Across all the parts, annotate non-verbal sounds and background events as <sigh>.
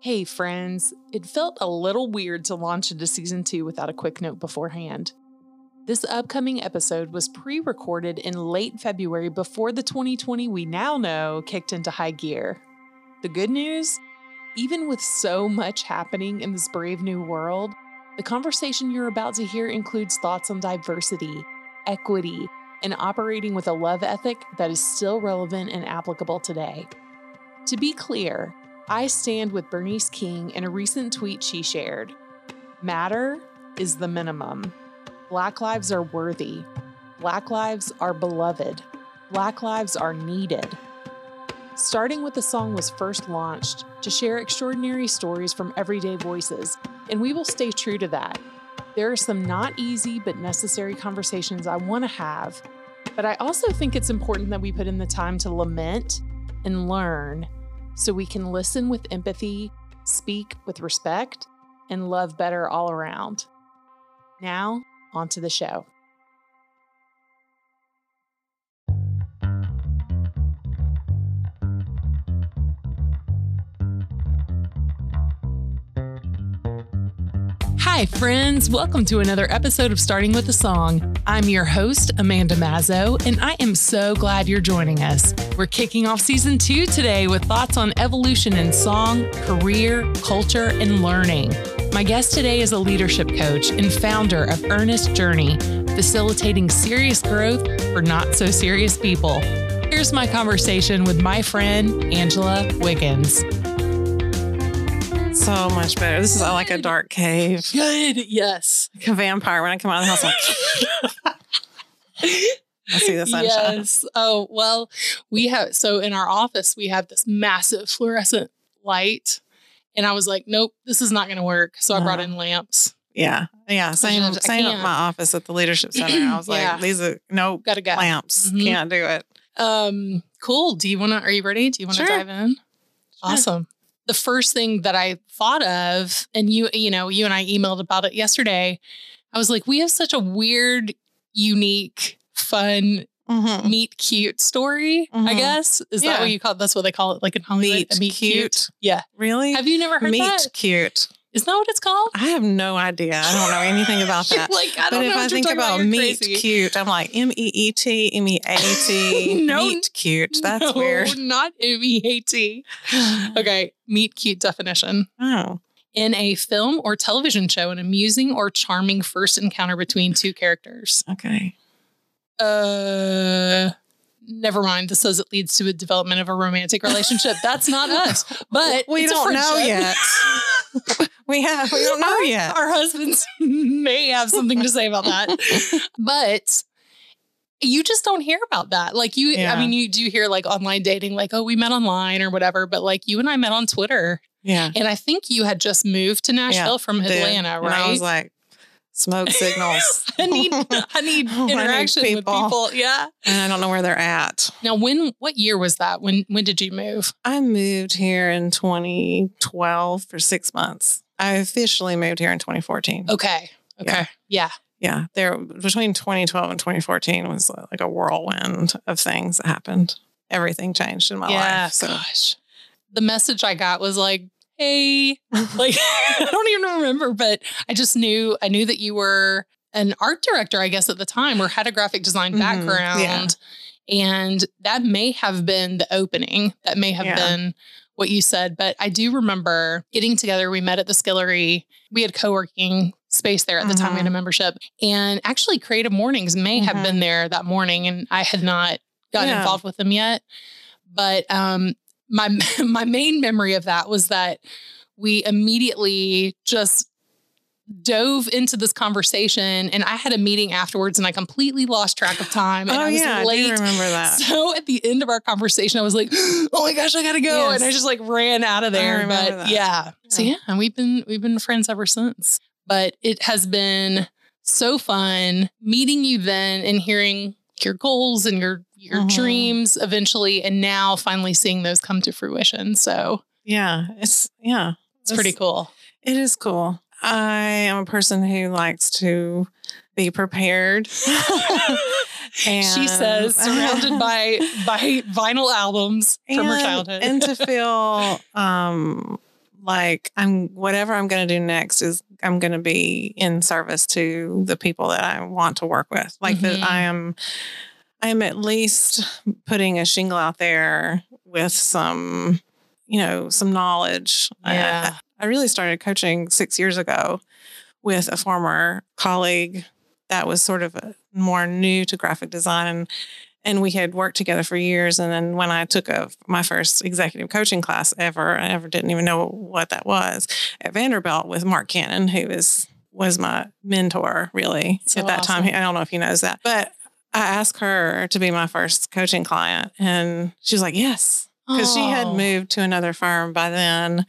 Hey, friends. It felt a little weird to launch into season two without a quick note beforehand. This upcoming episode was pre recorded in late February before the 2020 we now know kicked into high gear. The good news? Even with so much happening in this brave new world, the conversation you're about to hear includes thoughts on diversity, equity, and operating with a love ethic that is still relevant and applicable today. To be clear, I stand with Bernice King in a recent tweet she shared. Matter is the minimum. Black lives are worthy. Black lives are beloved. Black lives are needed. Starting with the song was first launched to share extraordinary stories from everyday voices, and we will stay true to that. There are some not easy but necessary conversations I want to have, but I also think it's important that we put in the time to lament and learn so we can listen with empathy, speak with respect, and love better all around. Now, on to the show. Hi, friends. Welcome to another episode of Starting with a Song. I'm your host, Amanda Mazzo, and I am so glad you're joining us. We're kicking off season two today with thoughts on evolution in song, career, culture, and learning. My guest today is a leadership coach and founder of Earnest Journey, facilitating serious growth for not so serious people. Here's my conversation with my friend, Angela Wiggins. So much better. This is like a dark cave. Good. Yes. Like a vampire. When I come out of the house, I'm <laughs> I see the sunshine. Yes. Oh, well, we have, so in our office, we have this massive fluorescent light. And I was like, nope, this is not going to work. So I brought in lamps. Yeah. Yeah. Same, I same at can't. my office at the leadership center. I was <clears throat> Yeah. like, these are no Got to go. lamps. Mhm. Can't do it. Um, cool. Do you want to, are you ready? Do you want to Sure. dive in? Awesome. The first thing that I thought of, and you, you know, you and I emailed about it yesterday. I was like, we have such a weird, unique, fun Mhm. meet cute story. I Mhm. guess is that what you call? It? That's what they call it, like in Hollywood. Meet meet cute. cute. Yeah. Really? Have you never heard Meet that? cute. Isn't that what it's called? I have no idea. I don't know anything about <laughs> that. like I but don't if know. I what think about crazy. cute, I'm like M E E T, M E A T, <laughs> No. meet cute. That's no, weird. Not M E A T. <sighs> Okay, meet cute definition. Oh. In a film or television show, an amusing or charming first encounter between two characters. Okay. Uh, never mind. This says it leads to a development of a romantic relationship. That's not <laughs> us, but we don't know yet. <laughs> we have we don't know our, yet. Our husbands <laughs> may have something to say about that, <laughs> but you just don't hear about that. Like you, I mean, you do hear like online dating, like oh, we met online or whatever. But like you and I met on Twitter, yeah. and I think you had just moved to Nashville from did. Atlanta, And right? I was like, smoke signals. <laughs> I need, I need <laughs> I need interaction with people. people. Yeah. and I don't know where they're at. Now, when, what year was that? When, when did you move? I moved here in 2012 for six months. I officially moved here in 2014. Okay. Okay. Yeah. Yeah, there between 2012 and 2014 was uh, like a whirlwind of things that happened. Everything changed in my yeah. life. So Gosh. The message I got was like, hey, <laughs> like <laughs> I don't even remember, but I just knew I knew that you were an art director, I guess, at the time, or had a graphic design Mhm, background. And that may have been the opening. That may have Yeah. been what you said. But I do remember getting together. We met at the Skillery. We had co-working space there at the time. We had a membership. And actually Creative Mornings may have Mhm. been there that morning. And I had not gotten Yeah. involved with them yet. But um my <laughs> my main memory of that was that we immediately just dove into this conversation and I had a meeting afterwards and I completely lost track of time and oh I was yeah, I late. do remember that. <laughs> So at the end of our conversation, I was like, <gasps> "Oh my gosh, I gotta go!" And I just like ran out of there. But that. yeah, so Yeah. yeah, and we've been we've been friends ever since. But it has been so fun meeting you then and hearing your goals and your your Mhm. dreams eventually, and now finally seeing those come to fruition. So yeah, it's yeah, it's pretty cool. It is cool. I am a person who likes to be prepared. <laughs> she says, surrounded <laughs> by by vinyl albums from her childhood. and to <laughs> feel um like I'm whatever I'm going to do next is I'm going to be in service to the people that I want to work with. Like that Mhm. I am I am at least putting a shingle out there with some you know, some knowledge. I- Yeah. I, I really started coaching 6 years ago with a former colleague that was sort of more new to graphic design and and we had worked together for years. And then when I took a, my first executive coaching class ever, I ever didn't even know what that was at Vanderbilt with Mark Cannon, who was was my mentor really So at that time. I don't know if he knows that, but I asked her to be my first coaching client, and she was like, "Yes," because she had moved to another firm by then.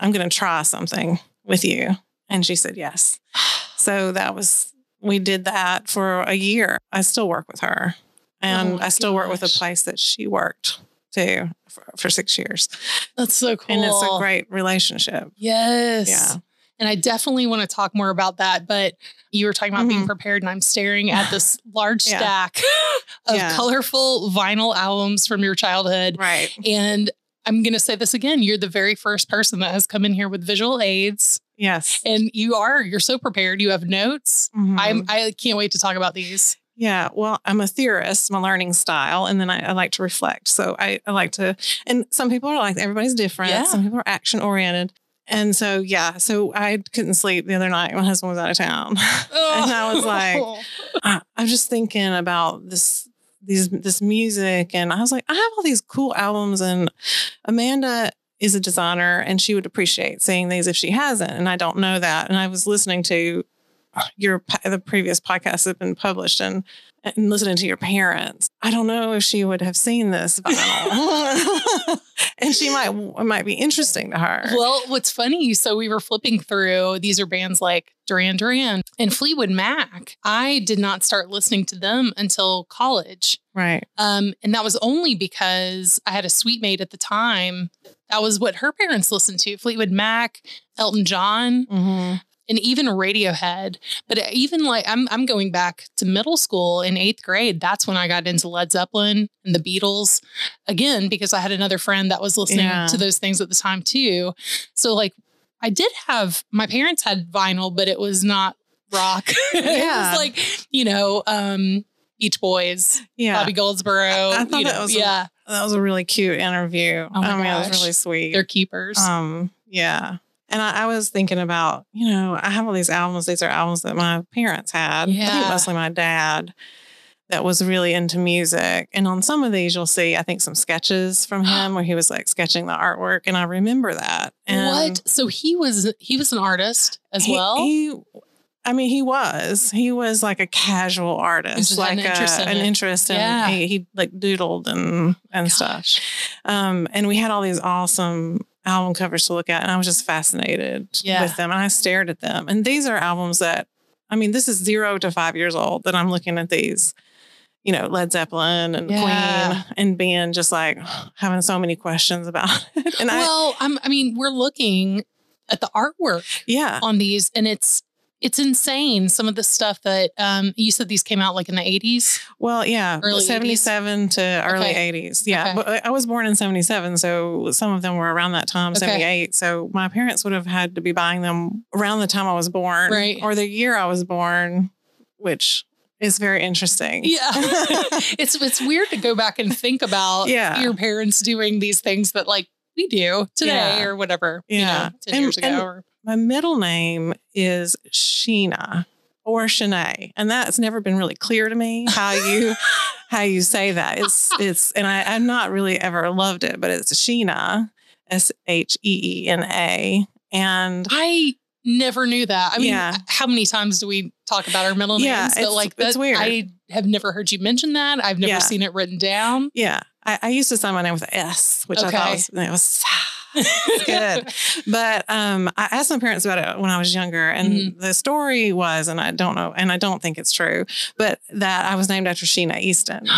I'm going to try something with you, and she said yes. <sighs> So that was we did that for a year. I still work with her, and Oh I still work with a place that she worked too for, for six years, That's so cool. and it's a great relationship. Yes. Yeah. And I definitely want to talk more about that. But you were talking about being Mhm. prepared, and I'm staring at this <laughs> large Yeah. stack <laughs> of Yeah. colorful vinyl albums from your childhood. Right. And I'm going to say this again. You're the very first person that has come in here with visual aids, Yes. and you are, you're so prepared. You have notes. Mhm. I'm, I can't wait to talk about these. Yeah, well, I'm a theorist, my learning style, and then I, I like to reflect. So I, I like to, and some people are like, everybody's different. Yeah. Some people are action oriented. And so, yeah, so I couldn't sleep the other night. My husband was out of town. <laughs> and I was like, oh. I, I'm just thinking about this, these, this music. And I was like, I have all these cool albums, and Amanda is a designer and she would appreciate seeing these if she hasn't. And I don't know that. And I was listening to your the previous podcast that have been published and and listening to your parents. I don't know if she would have seen this vinyl, <laughs> and she might it might be interesting to her. Well, what's funny, so we were flipping through, these are bands like Duran Duran and Fleetwood Mac. I did not start listening to them until college. right? Um, and that was only because I had a suite mate at the time. That was what her parents listened to Fleetwood Mac, Elton John, Mm-hmm. And even Radiohead. But even like I'm I'm going back to middle school in eighth grade. That's when I got into Led Zeppelin and the Beatles again because I had another friend that was listening Yeah. to those things at the time too. So like I did have my parents had vinyl, but it was not rock. <laughs> it Yeah. was like you know um, Beach Boys, Yeah, Bobby Goldsboro. I thought you that know, was a- yeah, that was a really cute interview. Oh I mean, it was really sweet. they're keepers. Um, yeah. And I, I was thinking about, you know, I have all these albums. These are albums that my parents had. Yeah. mostly my dad that was really into music. And on some of these, you'll see, I think, some sketches from <gasps> him where he was like sketching the artwork. And I remember that. And what? So he was he was an artist as he- well. He, I mean, he was. He was like a casual artist, like an interest a, in an interest in. Yeah. He, he like doodled and and stuff. Um, and we had all these awesome album covers to look at, and I was just fascinated Yeah. with them. And I stared at them. And these are albums that, I mean, this is zero to five years old that I'm looking at these, you know, Led Zeppelin and Yeah. Queen, and being just like <sighs> having so many questions about <laughs> it. And I, well, I'm, I mean, we're looking at the artwork yeah, on these, and it's it's insane. Some of the stuff that um, you said these came out like in the 80s. well, yeah, Early 80s? 77 to early Okay. 80s. Yeah, Okay. but I was born in 77, so some of them were around that time, Okay. 78. So my parents would have had to be buying them around the time I was born, Right. or the year I was born, which is very interesting. Yeah, <laughs> it's it's weird to go back and think about Yeah. your parents doing these things that like we do today Yeah. or whatever. Yeah. you know, ten And- years ago. or, My middle name is Sheena or Shanae, and that's never been really clear to me how you <laughs> how you say that. It's it's, and I, I've not really ever loved it, but it's Sheena, S H E E N A, and I never knew that. I mean, Yeah. how many times do we talk about our middle Yeah, names? it's- like it's that, weird. I have never heard you mention that. I've never Yeah. seen it written down. yeah, I, I used to sign my name with an S, which I thought was, it was it's good. But um, I asked my parents about it when I was younger, and Mm-hmm. the story was, and I don't know, and I don't think it's true, but that I was named after Sheena Easton. <gasps>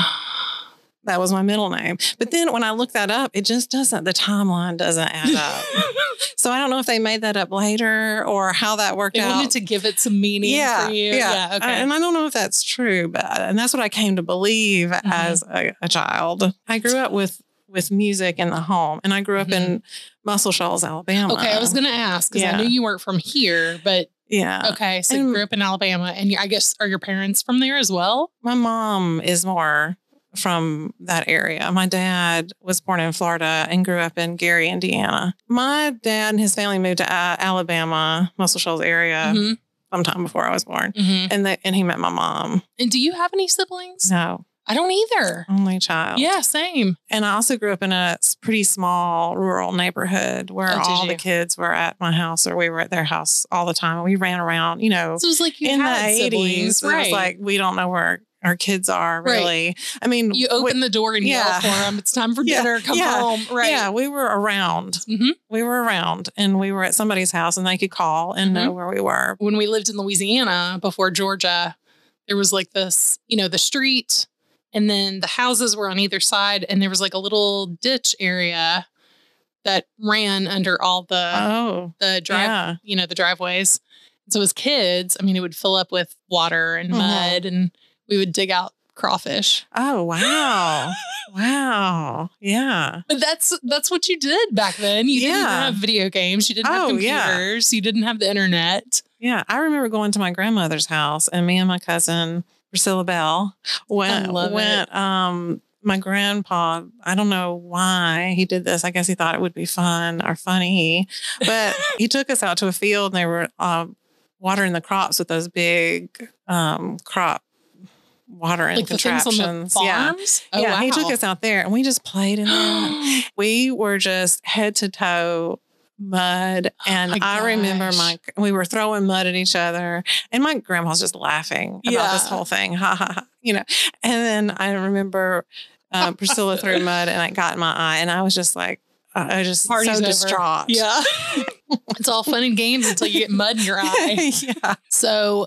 That was my middle name. But then when I look that up, it just doesn't, the timeline doesn't add up. <laughs> so I don't know if they made that up later or how that worked They out. wanted to give it some meaning yeah, for you. yeah. okay. I- and I don't know if that's true, but and that's what I came to believe Mm-hmm. as a, a child. I grew up with with music in the home. And I grew up in Muscle Shoals, Alabama. Okay, I was going to ask because I knew you weren't from here, but Yeah. okay, so you grew up in Alabama, and I guess are your parents from there as well? My mom is more from that area. My dad was born in Florida and grew up in Gary, Indiana. My dad and his family moved to uh, Alabama, Muscle Shoals area, Mhm, sometime before I was born. mhm. And they, and he met my mom. And do you have any siblings? No, I don't either. only child. Yeah, same. And I also grew up in a pretty small rural neighborhood where Oh, all the kids were at my house or we were at their house all the time. We ran around, you know, So it was like you in the siblings, 80s. It was like, we don't know where our kids are Right. really. I mean, you we- open the door and Yeah. yell for them. It's time for <laughs> Yeah, dinner. Come yeah, home. Right. Yeah, we were around. Mhm. We were around and we were at somebody's house and they could call and Mm-hmm. know where we were. When we lived in Louisiana before Georgia, there was like this, you know, the street, and then the houses were on either side, and there was like a little ditch area that ran under all the Oh, the drive, yeah. you know, the driveways. So as kids, I mean, it would fill up with water and Mhm. mud, and we would dig out crawfish. Oh, wow. <laughs> wow. Yeah. But that's that's what you did back then. You didn't have video games. You didn't have Oh, yeah. computers. You didn't have the internet. Yeah, I remember going to my grandmother's house, and me and my cousin Priscilla Bell went. love it. went. Um, my grandpa, I don't know why he did this. I guess he thought it would be fun or funny, but <laughs> he took us out to a field, and they were uh, watering the crops with those big um, crop watering Like the on contraptions. yeah. Oh, yeah. He took us out there, and we just played in there. <gasps> we were just head to toe mud and Oh i remember my we were throwing mud at each other and my grandma's just laughing about this whole thing <laughs> ha ha ha you know and then i remember uh, priscilla threw mud and it got in my eye and i was just like i was just Party's so over. distraught Yeah. <laughs> it's all fun and games until you get mud in your <laughs> eye. yeah So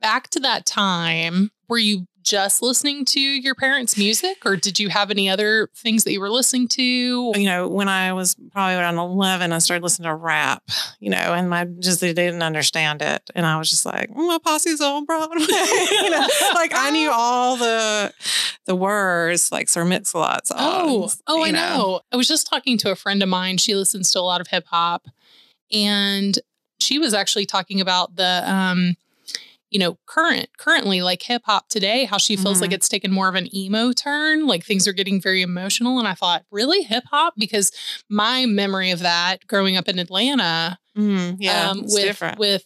back to that time, were you just listening to your parents' music or did you have any other things that you were listening to? you know, when I was probably around 11, I started listening to rap, you know, and my just, they didn't understand it. And I was just like, "Mm, my posse's on Broadway. <laughs> you know, like I knew <laughs> all the, the words, like Sir Mix-a-Lot Oh, songs. oh, I you know. I was just talking to a friend of mine. She listens to a lot of hip hop, and she was actually talking about the, um, you know, current, currently like hip hop today, how she feels Mhm. like it's taken more of an emo turn, like things are getting very emotional. And I thought, really, hip hop? Because my memory of that growing up in Atlanta, Mm, yeah, um, with different. with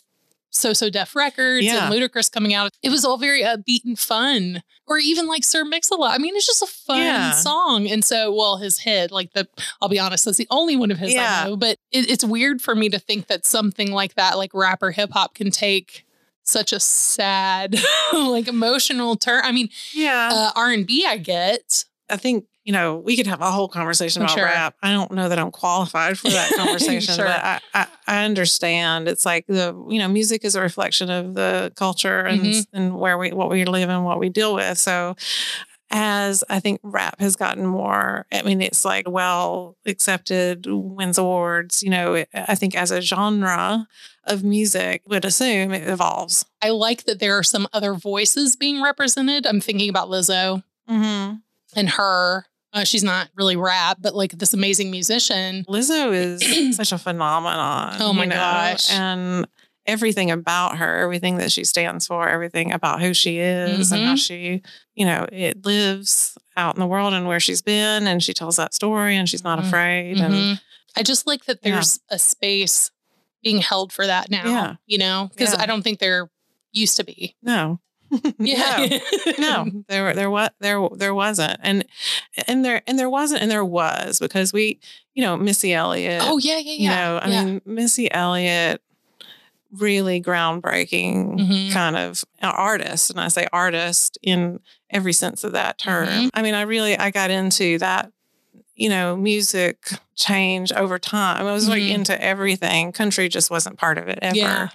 So So Def Records Yeah. and Ludacris coming out. It was all very upbeat and fun. Or even like Sir Mix-a-Lot. I mean, it's just a fun Yeah. song. And so, well, his hit, like the, I'll be honest, that's the only one of his Yeah. I know. But it, it's weird for me to think that something like that, like rapper hip hop, can take such a sad, <laughs> like emotional turn. I mean, yeah, uh, R and B, I get. I think you know we could have a whole conversation about sure. rap. I don't know that I'm qualified for that <laughs> conversation, Sure. but I, I I understand. It's like the you know music is a reflection of the culture and Mhm. and where we what we live and what we deal with. So. As I think rap has gotten more, I mean, it's like well accepted, wins awards. You know, it, I think as a genre of music, would assume it evolves. I like that there are some other voices being represented. I'm thinking about Lizzo. Mm-hmm. and her. Uh, she's not really rap, but like this amazing musician. Lizzo is <clears throat> such a phenomenon. Oh my you know, gosh. And everything about her, everything that she stands for, everything about who she is and how Mhm. she, you know, it lives out in the world and where she's been and she tells that story and she's not Mhm. afraid. And Mhm. I just like that Yeah. there's a space being held for that now. Yeah. You know, because Yeah. I don't think there used to be. no. <laughs> Yeah. no, no, there, there, what, there, there wasn't, and, and there, and there wasn't, and there was because we, you know, Missy Elliott. oh yeah, yeah, yeah. you know, I yeah. mean, Missy Elliott, really groundbreaking Mhm. kind of artist. And I say artist in every sense of that term. Mhm. I mean, I really, I got into that, you know, music change over time. I was like Mhm. into everything. Country just wasn't part of it ever. Yeah.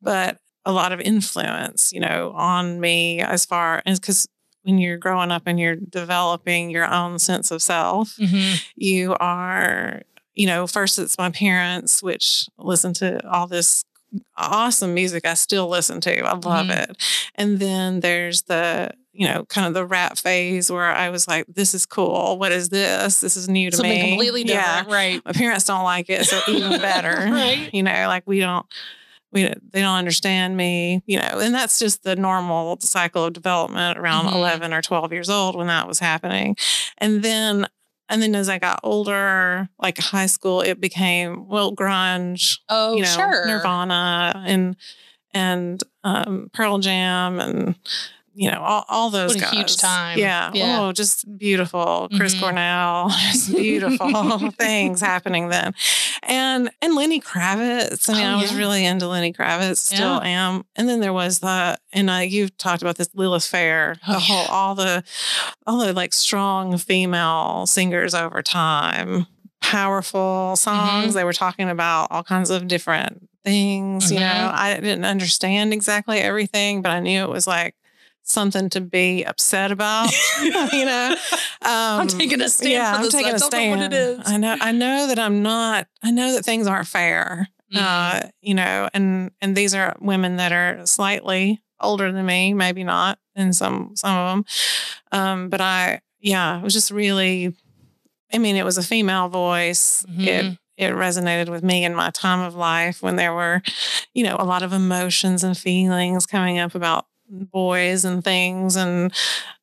But a lot of influence, you know, on me as far as because when you're growing up and you're developing your own sense of self, Mhm. you are, you know, first it's my parents, which listen to all this awesome music I still listen to. I love Mhm. it. And then there's the, you know, kind of the rap phase where I was like, this is cool. What is this? This is new to Something me. completely different, Yeah. right? My parents don't like it, so even better. <laughs> Right. You know, like we don't we they don't understand me, you know, and that's just the normal cycle of development around Mhm. 11 or 12 years old when that was happening. And then and then as I got older, like high school, it became well grunge, Oh, you know, sure. Nirvana and and um, Pearl Jam and you know all, all those What guys. huge time. Yeah. Yeah. Oh, just beautiful. Chris Mhm. Cornell. <laughs> Just beautiful <laughs> things happening then. And and Lenny Kravitz. I mean, Oh, I was really into Lenny Kravitz. Still am. And then there was the and uh, you've talked about this Lilith Fair. Oh, the whole yeah. all the all the like strong female singers over time. Powerful songs. Mm-hmm. They were talking about all kinds of different things. You know, Mhm. I didn't understand exactly everything, but I knew it was like something to be upset about. <laughs> <laughs> you know, um, I'm taking a stand yeah, for I'm taking I a stand. know what it is. I know. I know that I'm not. I know that things aren't fair. Mhm. Uh, you know, and and these are women that are slightly older than me, maybe not, in some some of them. Um, but I, yeah, it was just really. I mean, it was a female voice. It Mhm. it resonated with me in my time of life when there were, you know, a lot of emotions and feelings coming up about boys and things and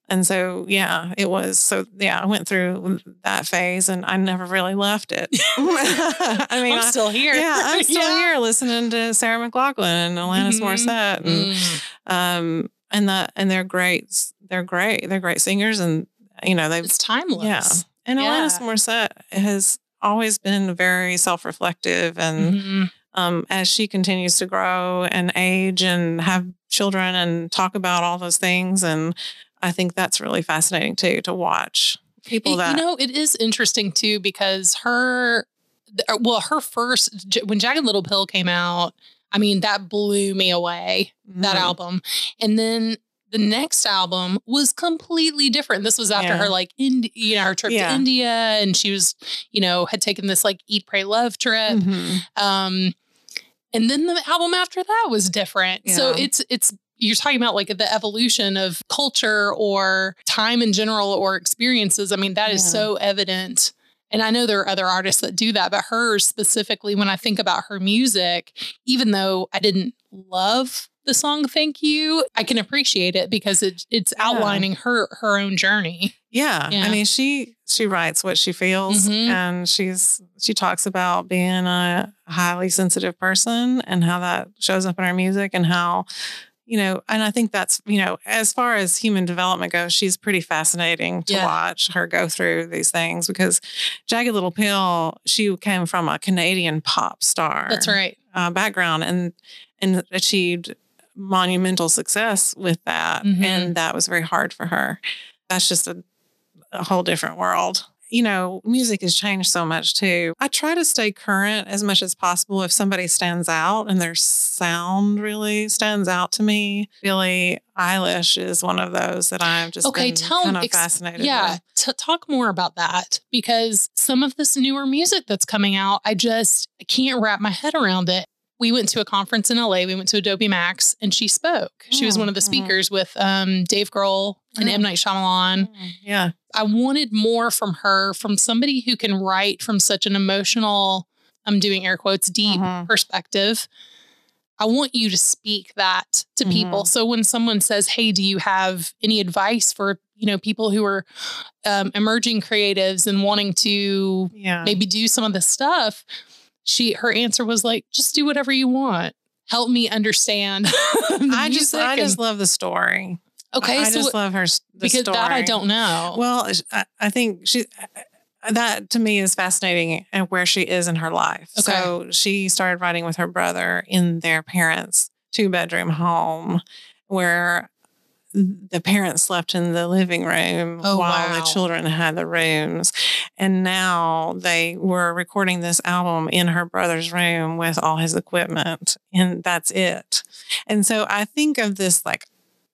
and so yeah it was so yeah i went through that phase and i never really left it <laughs> <laughs> i mean I'm I- still here. yeah i'm <laughs> still Yeah. here listening to sarah mclachlan and alanis Mhm. morissette and Mm. um and that and they're great they're great they're great singers and you know they've It's timeless. yeah. And Alanis Yeah. Morissette has always been very self reflective. And Mhm. um, as she continues to grow and age and have children and talk about all those things. And I think that's really fascinating too to watch people that. you know, it is interesting too because her, uh, well, her first when Jagged Little Pill came out, I mean that blew me away. That Mhm. album, and then the next album was completely different. This was after Yeah. her like Indi- you know her trip Yeah. to India, and she was you know had taken this like eat pray love trip. Mhm. Um, and then the album after that was different. So it's it's you're talking about like the evolution of culture or time in general or experiences. I mean, that is Yeah. so evident. And I know there are other artists that do that, but hers specifically, when I think about her music, even though I didn't love the song "Thank You," I can appreciate it because it, it's Yeah. outlining her her own journey. Yeah. Yeah. I mean, she she writes what she feels Mhm. and she's she talks about being a highly sensitive person and how that shows up in her music and how you know, and I think that's, you know, as far as human development goes, she's pretty fascinating to Yeah. watch her go through these things because Jagged Little Pill, she came from a Canadian pop star That's right. uh, background and and achieved monumental success with that Mhm. and that was very hard for her. That's just a, a whole different world. You know music has changed so much too. I try to stay current as much as possible. If somebody stands out and their sound really stands out to me billie eilish is one of those that i've just Okay, been tell kind of ex- fascinated Yeah, to talk more about that because some of this newer music that's coming out, I just can't wrap my head around it. We went to a conference in LA. We went to Adobe Max, and she spoke. She was Mm, one of the speakers with um, Dave Grohl and Oh. M Night Shyamalan. yeah I wanted more from her, from somebody who can write from such an emotional, I'm doing air quotes, deep Mhm. perspective. I want you to speak that to people. So when someone says, "Hey, do you have any advice for you know people who are um, emerging creatives and wanting to yeah maybe do some of this stuff?" She her answer was like, "Just do whatever you want. Help me understand." <laughs> i just i and- just love the story okay. i so just love her because story. that I don't know. Well, I, I think she that to me is fascinating and where she is in her life. Okay. So she started writing with her brother in their parents' two bedroom home where the parents slept in the living room Oh, while wow. the children had the rooms. And now they were recording this album in her brother's room with all his equipment. And that's it. And so I think of this like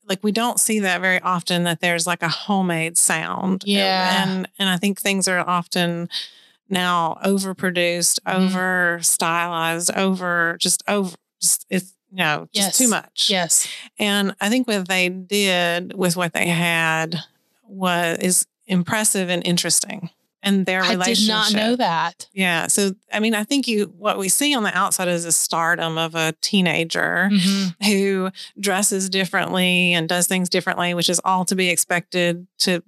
like we don't see that very often that there's like a homemade sound. Yeah. And and I think things are often now overproduced, Mhm. over stylized, over just over just it's you know, just Yes. too much. Yes. And I think what they did with what they had was is impressive and interesting. And their I did not know that. Yeah. So I mean, I think you what we see on the outside is a stardom of a teenager Mhm. who dresses differently and does things differently, which is all to be expected to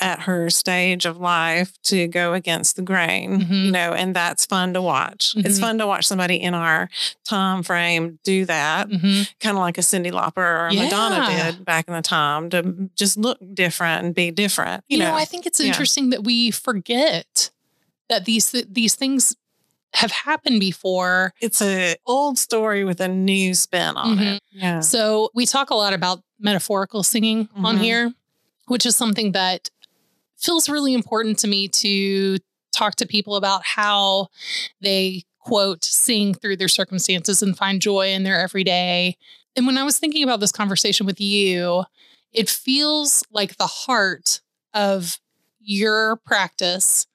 at her stage of life to go against the grain, Mhm. you know, and that's fun to watch. It's Mhm. fun to watch somebody in our time frame do that, Mhm. kind of like a Cyndi Lauper or a Madonna did back in the time to just look different and be different. You You, know, know, I think it's yeah. interesting that we forget that these th- these things have happened before. it's an old story with a new spin on it. Yeah. So we talk a lot about metaphorical singing on Mhm. here, which is something that feels really important to me to talk to people about how they quote sing through their circumstances and find joy in their everyday. And when I was thinking about this conversation with you, it feels like the heart of your practice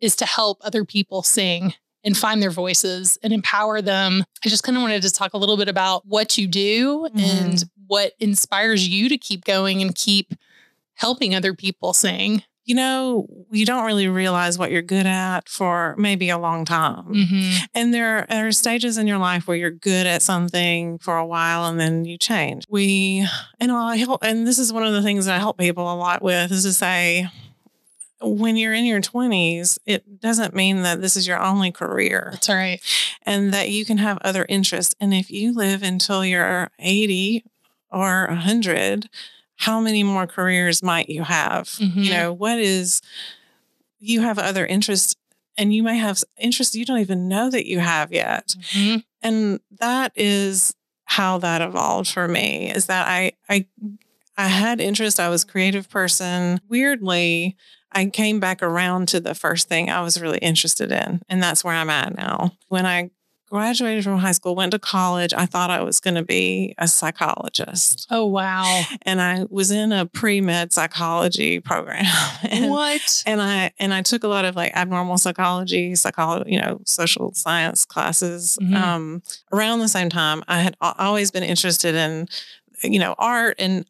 is to help other people sing and find their voices and empower them. I just kind of wanted to talk a little bit about what you do mm-hmm. and what inspires you to keep going and keep helping other people sing. you know, you don't really realize what you're good at for maybe a long time. Mm-hmm. And there are stages in your life where you're good at something for a while and then you change. We, and I help, and this is one of the things that I help people a lot with is to say, when you're in your 20s, it doesn't mean that this is your only career That's right. and that you can have other interests. And if you live until you're 80 or 100, how many more careers might you have? Mhm. You know, what is, you have other interests and you may have interests you don't even know that you have yet. Mhm. And that is how that evolved for me is that I, I, I had interest. I was a creative person. Weirdly, I came back around to the first thing I was really interested in. And that's where I'm at now. When I graduated from high school, went to college, I thought I was going to be a psychologist. Oh, wow. And I was in a pre-med psychology program. <laughs> and, what? and I and I took a lot of like abnormal psychology, psychology, you know, social science classes. Mhm. Um, around the same time, I had al- always been interested in, you know, art and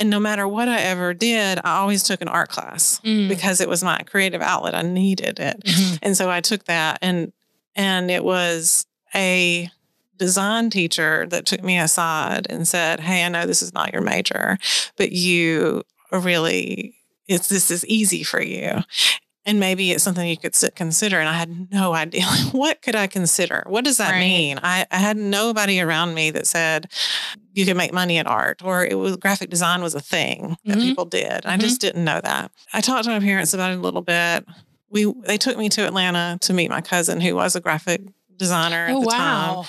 and no matter what I ever did, I always took an art class Mm. because it was my creative outlet. I needed it. Mhm. And so I took that and and it was a design teacher that took me aside and said, "Hey, I know this is not your major, but you really it's this is easy for you." And maybe it's something you could sit, consider. And I had no <laughs> idea. what could I consider? What does that Right. mean? I, I had nobody around me that said you could make money at art or it was graphic design was a thing that Mhm. people did. I Mhm. just didn't know that. I talked to my parents about it a little bit. We they took me to Atlanta to meet my cousin who was a graphic designer at Oh, the time.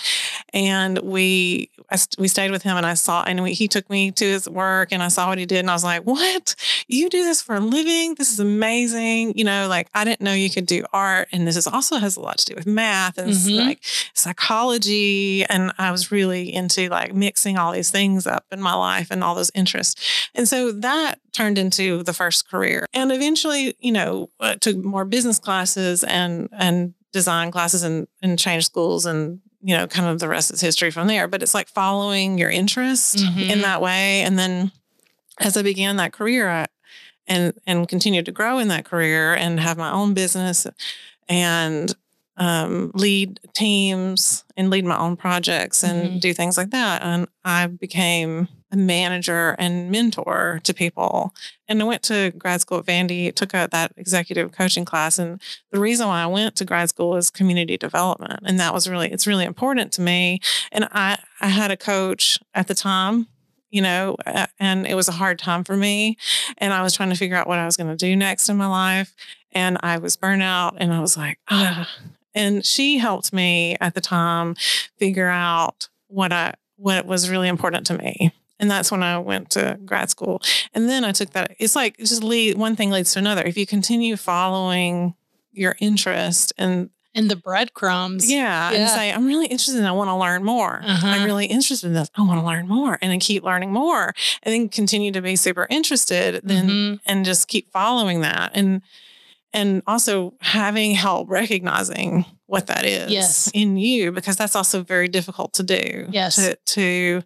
and we I, we stayed with him and I saw and we, he took me to his work and I saw what he did and I was like what? You do this for a living? This is amazing. You know like I didn't know you could do art and this is also has a lot to do with math and Mhm. like psychology. And I was really into like mixing all these things up in my life and all those interests. And so that turned into the first career. And eventually you know uh, took more business classes and and design classes and and changed schools and you know kind of the rest is history from there but it's like following your interest Mhm. in that way and then as i began that career I, and and continued to grow in that career and have my own business and um, lead teams and lead my own projects and Mhm. do things like that and i became a manager and mentor to people and i went to grad school at vandy took a, that executive coaching class and the reason why I went to grad school is community development. And that was really, it's really important to me. And I, I had a coach at the time, you know, and it was a hard time for me. And I was trying to figure out what I was going to do next in my life. And I was burnt out and I was like, ah. And she helped me at the time figure out what I, what was really important to me. And that's when I went to grad school. And then I took that. It's like it's just lead one thing leads to another. If you continue following your interest and And the breadcrumbs. yeah, Yeah. and say, I'm really interested and I want to learn more. Uh-huh. I'm really interested in this. I want to learn more and then keep learning more and then continue to be super interested then Mhm. and just keep following that. And and also having help recognizing what that is Yes. in you because that's also very difficult to do Yes. to to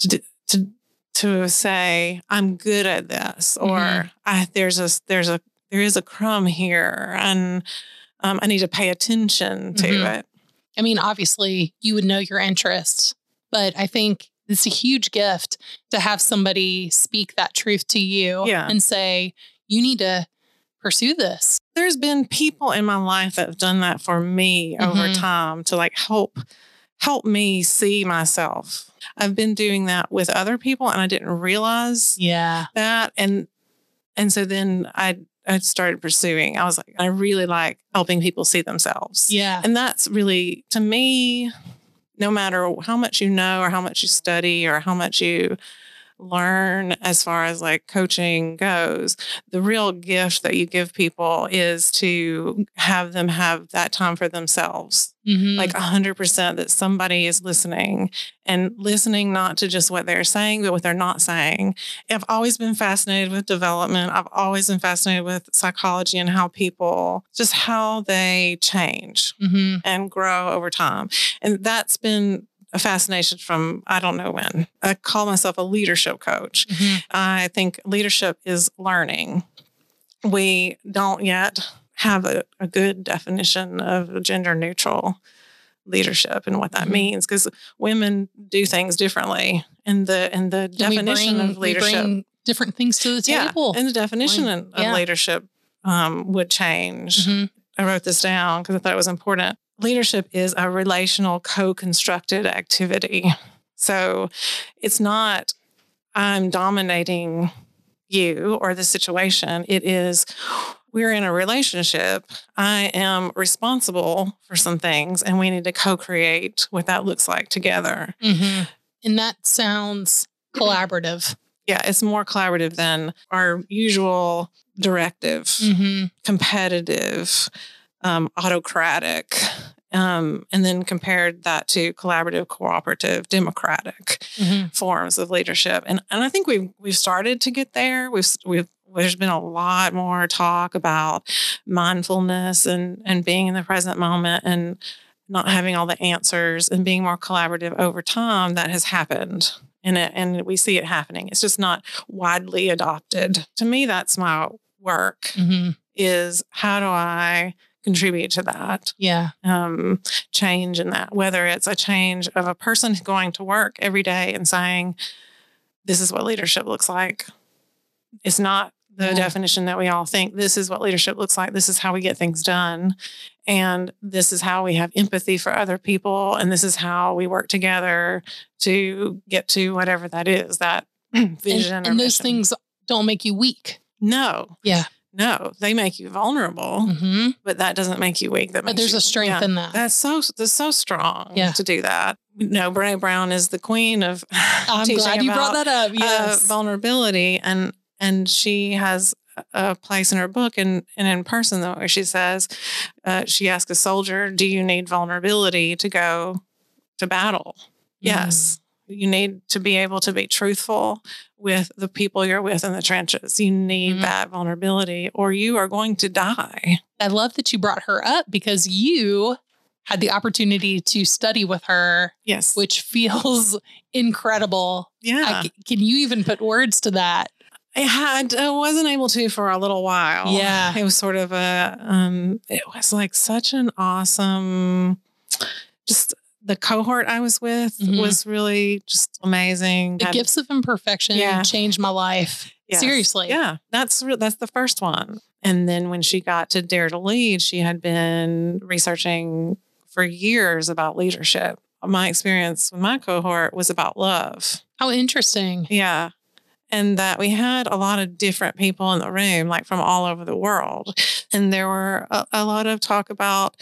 to to, to say i'm good at this or Mhm. I, there's a there's a there is a crumb here and um, i need to pay attention to Mhm. it I mean, obviously, you would know your interests, but I think it's a huge gift to have somebody speak that truth to you Yeah. and say, you need to pursue this. there's been people in my life that have done that for me over Mhm. time to like help help me see myself i've been doing that with other people and i didn't realize Yeah. that and and so then i i started pursuing i was like i really like helping people see themselves Yeah. and that's really to me no matter how much you know or how much you study or how much you learn as far as like coaching goes the real gift that you give people is to have them have that time for themselves Mhm. like 100% that somebody is listening and listening not to just what they're saying but what they're not saying i've always been fascinated with development i've always been fascinated with psychology and how people just how they change Mhm. and grow over time and that's been a fascination from i don't know when i call myself a leadership coach Mhm. I think leadership is learning. We don't yet have a, a good definition of gender neutral leadership and what that Mhm. means because women do things differently in the in the And definition bring- of leadership. different things to the table. Yeah, and the definition Like, of yeah. leadership um, would change. Mhm. I wrote this down because I thought it was important. Leadership is a relational co constructed activity. So it's not, I'm dominating you or the situation. It is, we're in a relationship. I am responsible for some things, and we need to co create what that looks like together. Mhm. And that sounds collaborative. Yeah, it's more collaborative than our usual directive. Mhm. competitive, um, autocratic, um, and then compared that to collaborative, cooperative, democratic Mhm. forms of leadership. And and I think we've we've started to get there. We've we've there's been a lot more talk about mindfulness and and being in the present moment and not having all the answers and being more collaborative over time. That has happened. And, it, and we see it happening. It's just not widely adopted. To me, that's my work Mhm. is how do I contribute to that Yeah. um, change in that? Whether it's a change of a person going to work every day and saying, "This is what leadership looks like." It's not the Yeah. definition that we all think. This is what leadership looks like. This is how we get things done, and this is how we have empathy for other people, and this is how we work together to get to whatever that is. That <clears throat> vision and, or and those mission. things don't make you weak. No. Yeah. No, they make you vulnerable, Mhm. but that doesn't make you weak. That But there's you- a strength yeah. in that. That's so that's so strong Yeah. to do that. No, Brene Brown is the queen of <laughs> I'm glad you brought that up. uh, Yes. vulnerability and and she has a place in her book and, and in person though where she says uh, she asks a soldier, "Do you need vulnerability to go to battle?" Yes. You need to be able to be truthful with the people you're with in the trenches. You need Mhm. that vulnerability or you are going to die. I love that you brought her up because you had the opportunity to study with her, Yes. which feels <laughs> incredible. yeah. I can you even put words to that? I had I wasn't able to for a little while. Yeah. It was sort of a um it was like such an awesome just the cohort I was with Mhm. was really just amazing. The gifts of imperfection Yeah. changed my life. Yes. Seriously. Yeah. That's re- that's the first one. And then when she got to Dare to Lead, she had been researching for years about leadership. My experience with my cohort was about love. How interesting. Yeah. And that we had a lot of different people in the room, like from all over the world. And there were a, a lot of talk about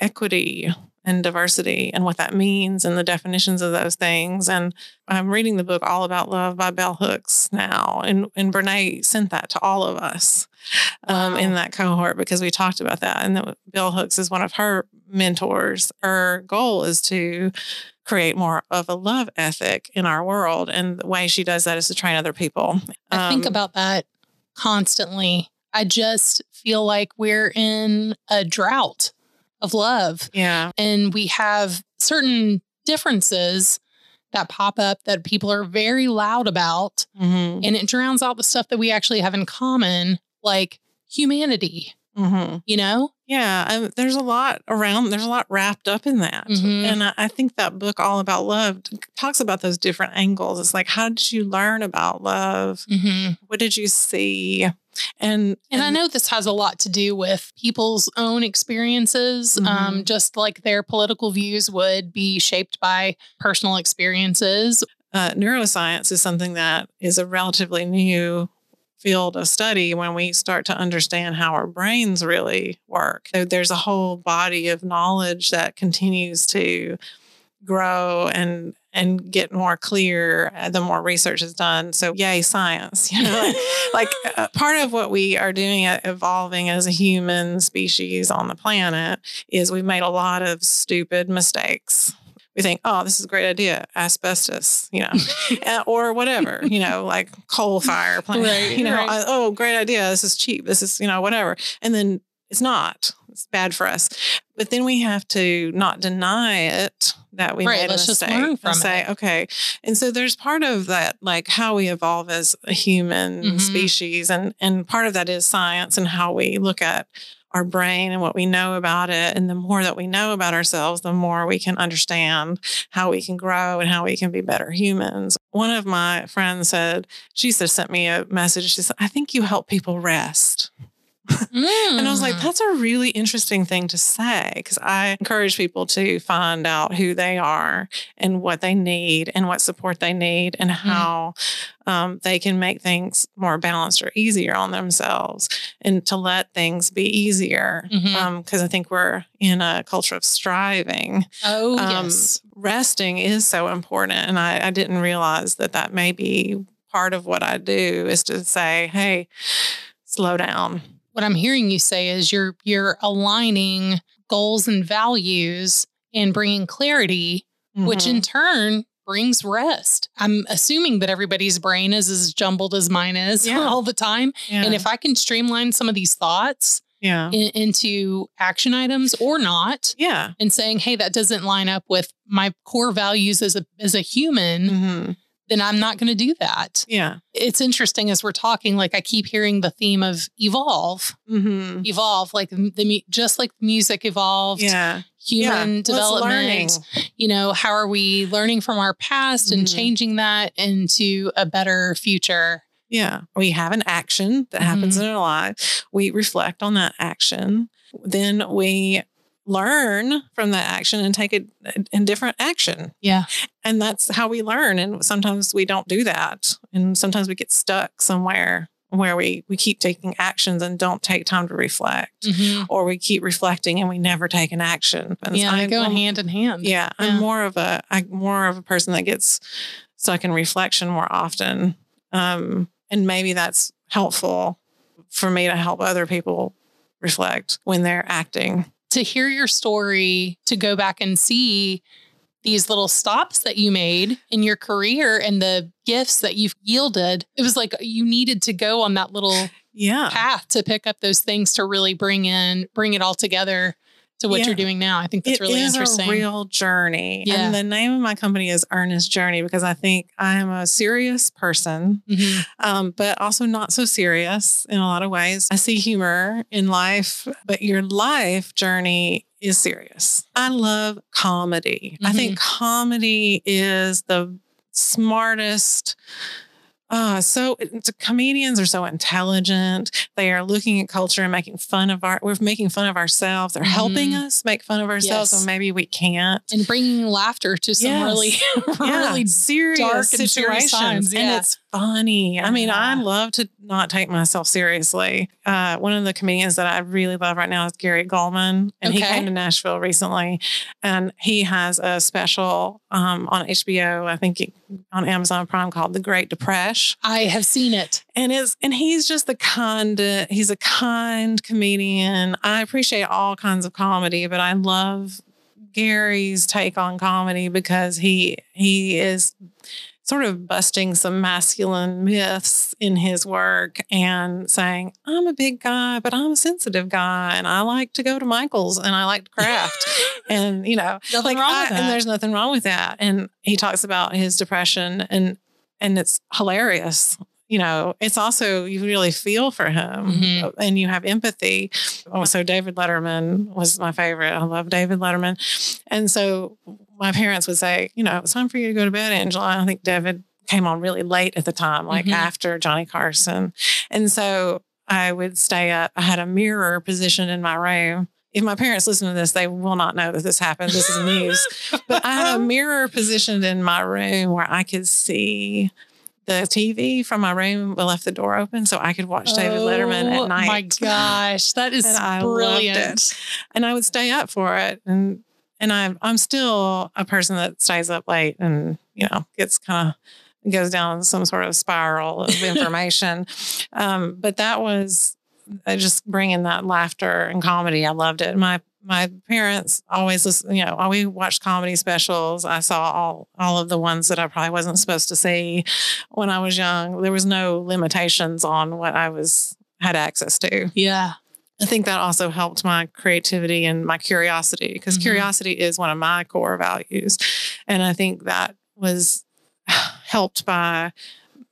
equity and diversity and what that means and the definitions of those things. And I'm reading the book All About Love by Bell Hooks now. And, and Brene sent that to all of us um, Wow. in that cohort because we talked about that. And that Bell Hooks is one of her mentors. Her goal is to create more of a love ethic in our world. And the way she does that is to train other people. I think Um, about that constantly. I just feel like we're in a drought of love. Yeah. And we have certain differences that pop up that people are very loud about. Mm-hmm. And it drowns out the stuff that we actually have in common, like humanity, Mm-hmm. you know? Yeah, um, there's a lot around. There's a lot wrapped up in that, Mhm. and I, I think that book, all about love, talks about those different angles. It's like, how did you learn about love? Mm-hmm. What did you see? And And I know this has a lot to do with people's own experiences, um, Mhm. just like their political views would be shaped by personal experiences. uh, neuroscience is something that is a relatively new field of study when we start to understand how our brains really work. So there's a whole body of knowledge that continues to grow and and get more clear uh, the more research is done. So yay science, <laughs> you know. <laughs> like uh, part of what we are doing at evolving as a human species on the planet is we've made a lot of stupid mistakes we think, oh, this is a great idea, asbestos, you know, uh, <laughs> or whatever, you know, like coal fire plant, Right, <laughs> you know, right. uh, oh, great idea, this is cheap, this is, you know, whatever. And then it's not, it's bad for us. But then we have to not deny it that we Right, made a mistake. and say, it. okay. And so there's part of that, like how we evolve as a human Mhm. species. And, and part of that is science and how we look at our brain and what we know about it. And the more that we know about ourselves, the more we can understand how we can grow and how we can be better humans. One of my friends said, she just sent me a message. She said, I think you help people rest. <laughs> And I was like, Mm. that's a really interesting thing to say because I encourage people to find out who they are and what they need and what support they need and how um, they can make things more balanced or easier on themselves and to let things be easier. Because I think we're in a culture of striving. oh, Um, yes. Resting is so important. And I, I didn't realize that that may be part of what I do is to say, hey, slow down. What I'm hearing you say is you're you're aligning goals and values and bringing clarity, which Mhm. in turn brings rest. I'm assuming that everybody's brain is as jumbled as mine is <laughs> Yeah. all the time. Yeah. And if I can streamline some of these thoughts yeah. in, into action items or not, Yeah. and saying, "Hey, that doesn't line up with my core values as a as a human," hmm then I'm not going to do that. Yeah. It's interesting as we're talking. Like I keep hearing the theme of evolve, hmm evolve, like the, just like music evolved, Yeah. human yeah. development. You know, how are we learning from our past and Mhm. changing that into a better future? Yeah. We have an action that happens Mm-hmm. in our life. We reflect on that action. Then we learn from that action and take a, a different action. Yeah. And that's how we learn. And sometimes we don't do that. And sometimes we get stuck somewhere where we, we keep taking actions and don't take time to reflect. Mhm. Or we keep reflecting and we never take an action. And Yeah, I- they go I'm- hand in hand. Yeah, Yeah. I'm more of a I'm more of a person that gets stuck in reflection more often, um, and maybe that's helpful for me to help other people reflect when they're acting. To hear your story, to go back and see these little stops that you made in your career and the gifts that you've yielded. It was like you needed to go on that little Yeah, path to pick up those things to really bring in, bring it all together to what Yeah. you're doing now. I think that's it really is interesting. a real journey, Yeah. and the name of my company is Earnest Journey because I think I am a serious person Mhm. um, but also not so serious in a lot of ways. I see humor in life, but your life journey is serious. I love comedy. I think comedy is the smartest. Uh, so comedians are so intelligent. They are looking at culture and making fun of our. We're making fun of ourselves. They're helping us make fun of ourselves, Yes. so maybe we can't. And bringing laughter to some Yes. really, <laughs> Yeah, really serious dark and serious situations, times, and it's funny. I mean, I love to not take myself seriously. Uh, one of the comedians that I really love right now is Gary Gulman, and he came to Nashville recently, and he has a special um, on HBO, I think it- on Amazon Prime called The Great Depression, I have seen it. and is and he's just the kind. He's a kind comedian. I appreciate all kinds of comedy, but I love Gary's take on comedy because he he is sort of busting some masculine myths in his work and saying, I'm a big guy, but I'm a sensitive guy and I like to go to Michael's and I like to craft. <laughs> and, you know, Nothing like wrong I- and there's nothing wrong with that. And he talks about his depression and and it's hilarious. You know, it's also you really feel for him Mhm. and you have empathy. Oh, so David Letterman was my favorite. I love David Letterman. And so my parents would say, you know, it's time for you to go to bed, Angela. I think David came on really late at the time, like Mhm. after Johnny Carson. And so I would stay up. I had a mirror positioned in my room. If my parents listen to this, they will not know that this happened. This is news. but I had a <laughs> mirror positioned in my room where I could see the TV from my room. I left the door open so I could watch David Letterman Oh at night. Oh my gosh, that is And I brilliant. And I would stay up for it. And and I'm I'm still a person that stays up late and you know gets kind of goes down some sort of spiral of <laughs> information. um, but that was uh, just bringing that laughter and comedy. I loved it. My my parents always listen, you know, always watched comedy specials. I saw all all of the ones that I probably wasn't supposed to see when I was young. There was no limitations on what I was had access to. Yeah. I think that also helped my creativity and my curiosity because Mhm. curiosity is one of my core values. And I think that was <sighs> helped by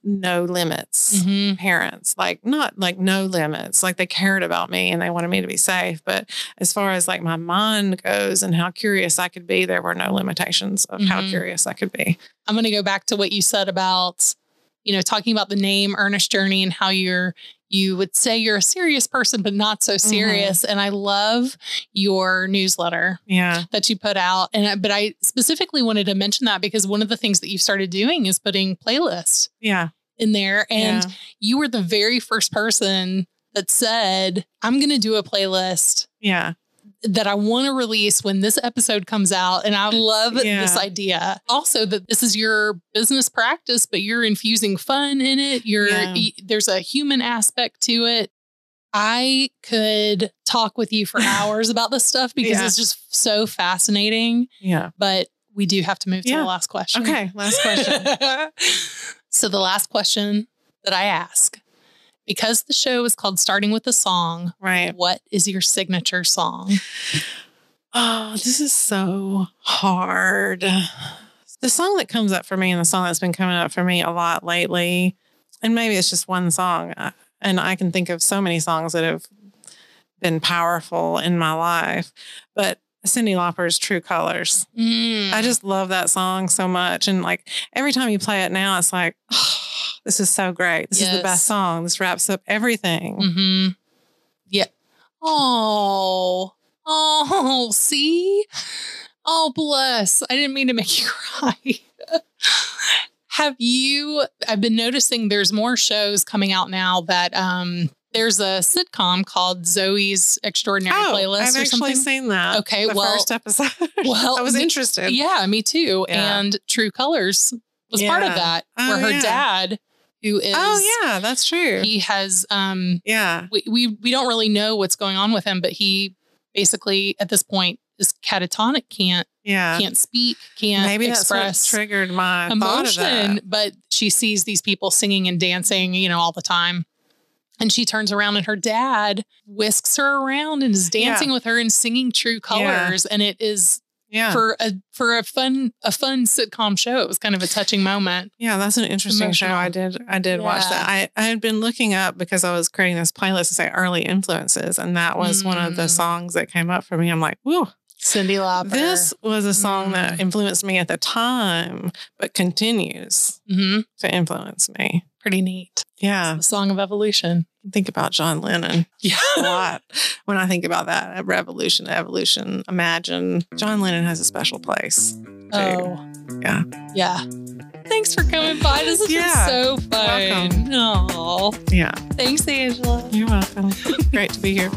no limits Mhm. parents like not like no limits like they cared about me and they wanted me to be safe but as far as like my mind goes and how curious i could be there were no limitations of how Mhm. curious i could be I'm going to go back to what you said about, you know, talking about the name earnest Journey and how you're, you would say you're a serious person, but not so mm-hmm. serious. And I love your newsletter yeah that you put out. And, I- but I specifically wanted to mention that because one of the things that you've started doing is putting playlists yeah in there. And yeah. you were the very first person that said, I'm going to do a playlist yeah that I want to release when this episode comes out. And I love Yeah. this idea. Also, that this is your business practice, but you're infusing fun in it. You're Yeah. y- there's a human aspect to it. I could talk with you for <laughs> hours about this stuff because Yeah. it's just so fascinating. yeah But we do have to move to the last question. okay last question <laughs> so the last question that I ask, because the show is called Starting with a Song, right what is your signature song? Oh, this is so hard. The song that comes up for me and the song that's been coming up for me a lot lately, and maybe it's just one song, uh, and I can think of so many songs that have been powerful in my life, but Cyndi Lauper's True Colors. Mm. I just love that song so much. And like every time you play it now, it's like, <sighs> oh, this is so great. This is the best song. This wraps up everything. Mm-hmm. Yeah. Oh, oh, see? Oh, bless. I didn't mean to make <laughs> you cry. Have you? I've been noticing there's more shows coming out now that um there's a sitcom called Zoe's Extraordinary Playlist Oh, I've or actually something. seen that. Okay, the well- first episode. Well, <laughs> I was me- interested. Yeah, me too. Yeah. And True Colors was part of that, Oh, where her yeah. dad, who is Oh yeah, that's true. he has um yeah, we, we we don't really know what's going on with him, but he basically at this point is catatonic, can't yeah. can't speak, can't Maybe express triggered my thought of emotion. But she sees these people singing and dancing, you know, all the time. And she turns around and her dad whisks her around and is dancing with her and singing true colors. And it is Yeah, for a for a fun a fun sitcom show. It was kind of a touching moment. yeah, that's an interesting show. I did, I did watch that. I I had been looking up because I was creating this playlist to say early influences, and that was one of the Mm. songs that came up for me. I'm like, whoa, Cyndi Lauper. this was a song that Mm. influenced me at the time, but continues hmm to influence me. pretty neat. Yeah, song of evolution. Think about John Lennon. <laughs> Yeah. a lot when I think about that. Revolution, evolution, imagine. John Lennon has a special place. Oh. Yeah. Yeah. Thanks for coming by. This has Yeah. been so fun. Oh, Yeah. thanks, Angela. You're welcome. Great to be here.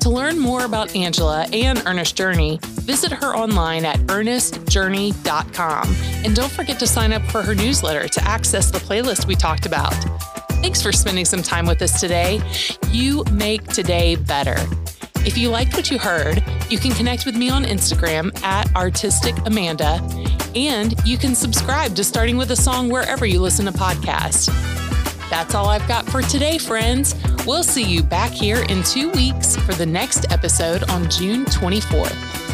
To learn more about Angela and Earnest Journey, visit her online at earnestjourney.com. And don't forget to sign up for her newsletter to access the playlist we talked about. Thanks for spending some time with us today. You make today better. If you liked what you heard, you can connect with me on Instagram at Artistic Amanda, and you can subscribe to Starting with a Song wherever you listen to podcasts. That's all I've got for today, friends. We'll see you back here in two weeks for the next episode on June 24th.